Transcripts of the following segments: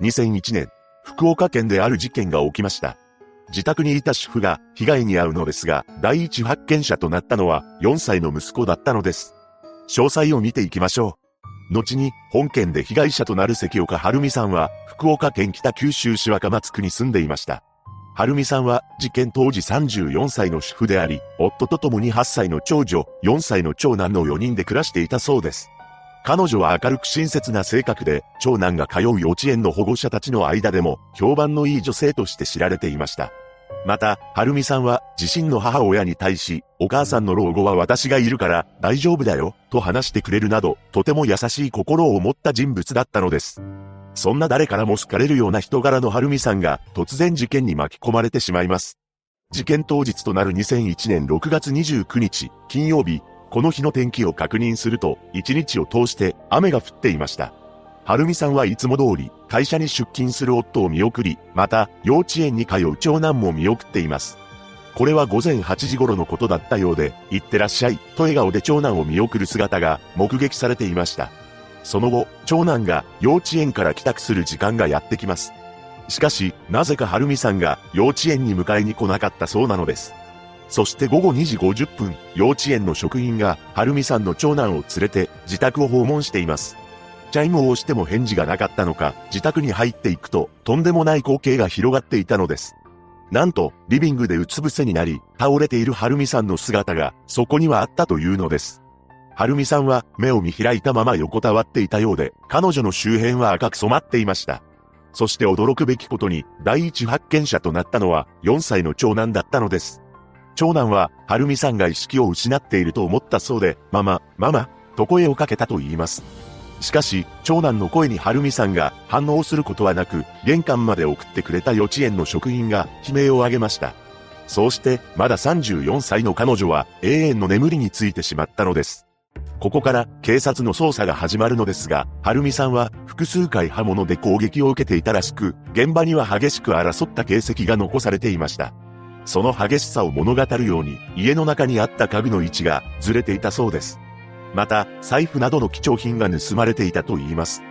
2001年、福岡県である事件が起きました。自宅にいた主婦が被害に遭うのですが、第一発見者となったのは4歳の息子だったのです。詳細を見ていきましょう。後に、本件で被害者となる関岡晴美さんは、福岡県北九州市若松区に住んでいました。晴美さんは事件当時34歳の主婦であり、夫と共に8歳の長女、4歳の長男の4人で暮らしていたそうです。彼女は明るく親切な性格で、長男が通う幼稚園の保護者たちの間でも、評判のいい女性として知られていました。また、はるみさんは自身の母親に対し、お母さんの老後は私がいるから大丈夫だよ、と話してくれるなど、とても優しい心を持った人物だったのです。そんな誰からも好かれるような人柄のはるみさんが突然事件に巻き込まれてしまいます。事件当日となる2001年6月29日、金曜日、この日の天気を確認すると、一日を通して雨が降っていました。はるみさんはいつも通り、会社に出勤する夫を見送り、また、幼稚園に通う長男も見送っています。これは午前8時頃のことだったようで、行ってらっしゃい、と笑顔で長男を見送る姿が目撃されていました。その後、長男が幼稚園から帰宅する時間がやってきます。しかし、なぜかはるみさんが幼稚園に迎えに来なかったそうなのです。そして午後2時50分、幼稚園の職員が、はるみさんの長男を連れて、自宅を訪問しています。チャイムを押しても返事がなかったのか、自宅に入っていくと、とんでもない光景が広がっていたのです。なんと、リビングでうつ伏せになり、倒れているはるみさんの姿が、そこにはあったというのです。はるみさんは、目を見開いたまま横たわっていたようで、彼女の周辺は赤く染まっていました。そして驚くべきことに、第一発見者となったのは、4歳の長男だったのです。長男は、はるみさんが意識を失っていると思ったそうで、ママ、ママ、と声をかけたと言います。しかし、長男の声にはるみさんが反応することはなく、玄関まで送ってくれた幼稚園の職員が悲鳴を上げました。そうして、まだ34歳の彼女は永遠の眠りについてしまったのです。ここから警察の捜査が始まるのですが、はるみさんは複数回刃物で攻撃を受けていたらしく、現場には激しく争った形跡が残されていました。その激しさを物語るように、家の中にあった家具の位置がずれていたそうです。また、財布などの貴重品が盗まれていたと言います。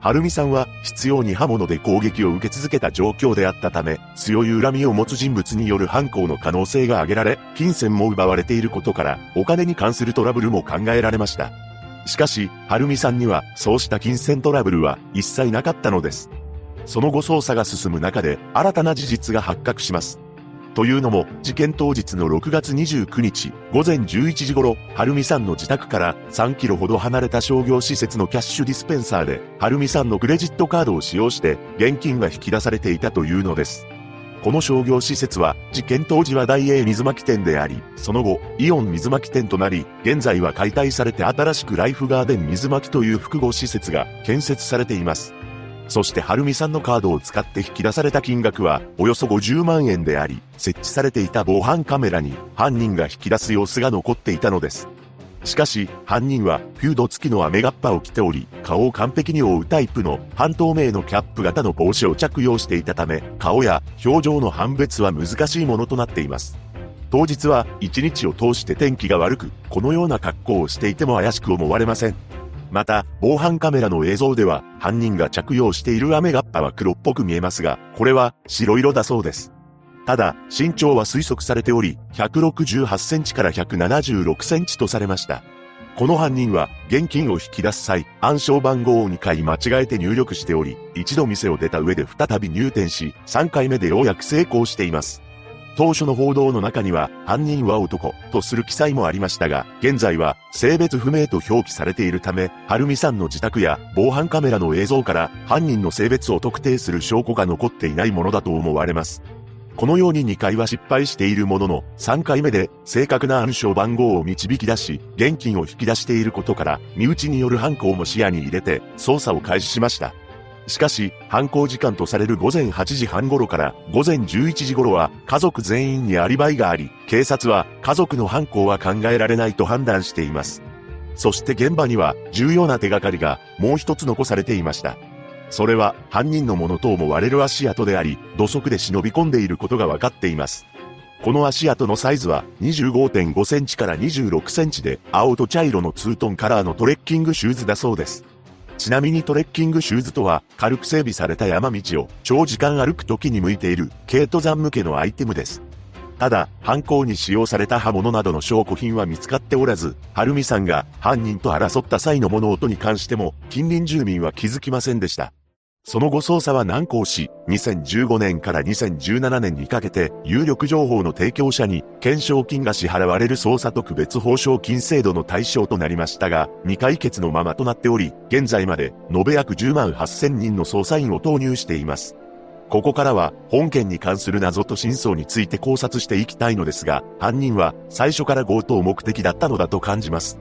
はるみさんは必要に刃物で攻撃を受け続けた状況であったため、強い恨みを持つ人物による犯行の可能性が挙げられ、金銭も奪われていることから、お金に関するトラブルも考えられました。しかし、はるみさんには、そうした金銭トラブルは一切なかったのです。その後捜査が進む中で、新たな事実が発覚します。というのも、事件当日の6月29日、午前11時頃、はるみさんの自宅から3キロほど離れた商業施設のキャッシュディスペンサーで、はるみさんのクレジットカードを使用して、現金が引き出されていたというのです。この商業施設は、事件当時は大英水巻店であり、その後、イオン水巻店となり、現在は解体されて新しくライフガーデン水巻という複合施設が建設されています。そしてはるみさんのカードを使って引き出された金額はおよそ50万円であり、設置されていた防犯カメラに犯人が引き出す様子が残っていたのです。しかし、犯人はフュード付きの雨がっぱを着ており、顔を完璧に覆うタイプの半透明のキャップ型の帽子を着用していたため、顔や表情の判別は難しいものとなっています。当日は一日を通して天気が悪く、このような格好をしていても怪しく思われません。また、防犯カメラの映像では、犯人が着用している雨がっぱは黒っぽく見えますが、これは白色だそうです。ただ、身長は推測されており、168センチから176センチとされました。この犯人は、現金を引き出す際、暗証番号を2回間違えて入力しており、一度店を出た上で再び入店し、3回目でようやく成功しています。当初の報道の中には、犯人は男、とする記載もありましたが、現在は、性別不明と表記されているため、はるみさんの自宅や、防犯カメラの映像から、犯人の性別を特定する証拠が残っていないものだと思われます。このように2回は失敗しているものの、3回目で正確な暗証番号を導き出し、現金を引き出していることから、身内による犯行も視野に入れて、捜査を開始しました。しかし、犯行時間とされる午前8時半頃から午前11時頃は家族全員にアリバイがあり、警察は家族の犯行は考えられないと判断しています。そして現場には重要な手がかりがもう一つ残されていました。それは犯人のものと思われる足跡であり、土足で忍び込んでいることが分かっています。この足跡のサイズは25.5センチから26センチで、青と茶色のツートンカラーのトレッキングシューズだそうです。ちなみにトレッキングシューズとは、軽く整備された山道を長時間歩く時に向いている軽登山向けのアイテムです。ただ、犯行に使用された刃物などの証拠品は見つかっておらず、はるみさんが犯人と争った際の物音に関しても、近隣住民は気づきませんでした。その後捜査は難航し、2015年から2017年にかけて、有力情報の提供者に、懸賞金が支払われる捜査特別報奨金制度の対象となりましたが、未解決のままとなっており、現在まで、延べ約10万8000人の捜査員を投入しています。ここからは、本件に関する謎と真相について考察していきたいのですが、犯人は、最初から強盗目的だったのだと感じます。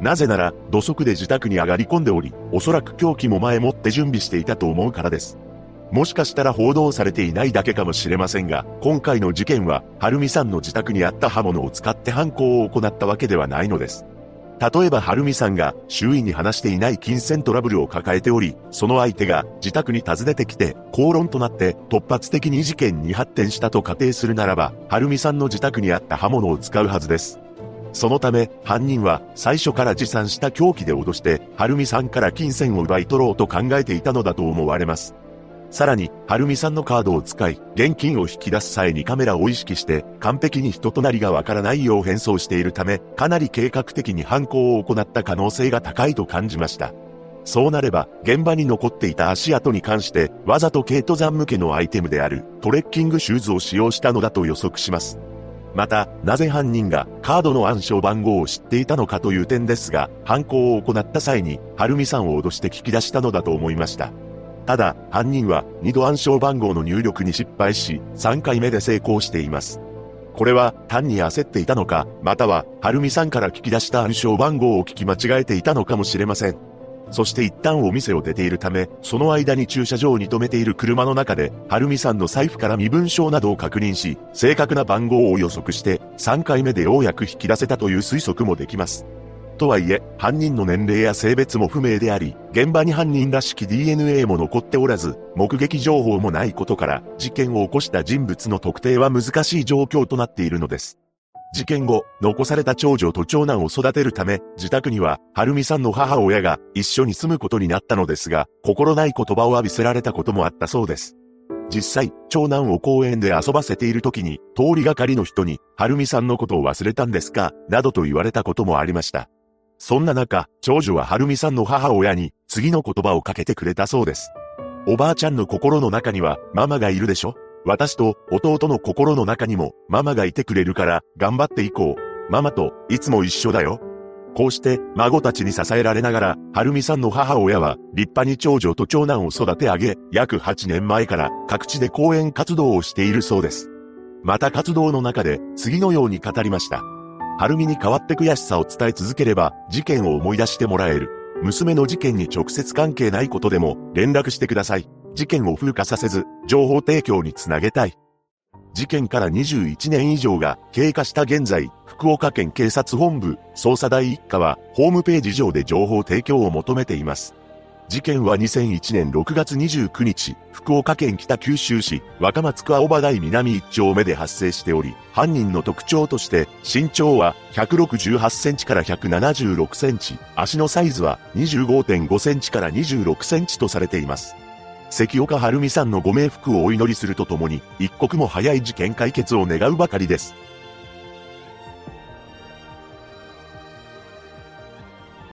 なぜなら、土足で自宅に上がり込んでおり、おそらく凶器も前もって準備していたと思うからです。もしかしたら報道されていないだけかもしれませんが、今回の事件は、はるみさんの自宅にあった刃物を使って犯行を行ったわけではないのです。例えばはるみさんが周囲に話していない金銭トラブルを抱えており、その相手が自宅に訪ねてきて口論となって突発的に事件に発展したと仮定するならば、はるみさんの自宅にあった刃物を使うはずです。そのため、犯人は最初から持参した凶器で脅して、はるみさんから金銭を奪い取ろうと考えていたのだと思われます。さらに、はるみさんのカードを使い、現金を引き出す際にカメラを意識して、完璧に人となりがわからないよう変装しているため、かなり計画的に犯行を行った可能性が高いと感じました。そうなれば、現場に残っていた足跡に関して、わざと軽登山向けのアイテムである、トレッキングシューズを使用したのだと予測します。また、なぜ犯人がカードの暗証番号を知っていたのかという点ですが、犯行を行った際に、はるみさんを脅して聞き出したのだと思いました。ただ、犯人は2度暗証番号の入力に失敗し、3回目で成功しています。これは単に焦っていたのか、または、はるみさんから聞き出した暗証番号を聞き間違えていたのかもしれません。そして一旦お店を出ているため、その間に駐車場に停めている車の中で、はるみさんの財布から身分証などを確認し、正確な番号を予測して、3回目でようやく引き出せたという推測もできます。とはいえ、犯人の年齢や性別も不明であり、現場に犯人らしき DNA も残っておらず、目撃情報もないことから、事件を起こした人物の特定は難しい状況となっているのです。事件後、残された長女と長男を育てるため、自宅には、はるみさんの母親が一緒に住むことになったのですが、心ない言葉を浴びせられたこともあったそうです。実際、長男を公園で遊ばせている時に、通りがかりの人に、はるみさんのことを忘れたんですかなどと言われたこともありました。そんな中、長女ははるみさんの母親に、次の言葉をかけてくれたそうです。おばあちゃんの心の中には、ママがいるでしょ？私と弟の心の中にもママがいてくれるから頑張っていこう。ママといつも一緒だよ。こうして孫たちに支えられながら、はるみさんの母親は立派に長女と長男を育て上げ、約8年前から各地で講演活動をしているそうです。また活動の中で次のように語りました。はるみに代わって悔しさを伝え続ければ事件を思い出してもらえる。娘の事件に直接関係ないことでも連絡してください。事件を風化させず、情報提供につなげたい。事件から21年以上が経過した現在、福岡県警察本部捜査第一課はホームページ上で情報提供を求めています。事件は2001年6月29日、福岡県北九州市若松区青葉台南1丁目で発生しており、犯人の特徴として身長は168センチから176センチ、足のサイズは25.5センチから26センチとされています。関岡晴美さんのご冥福をお祈りするとともに、一刻も早い事件解決を願うばかりです。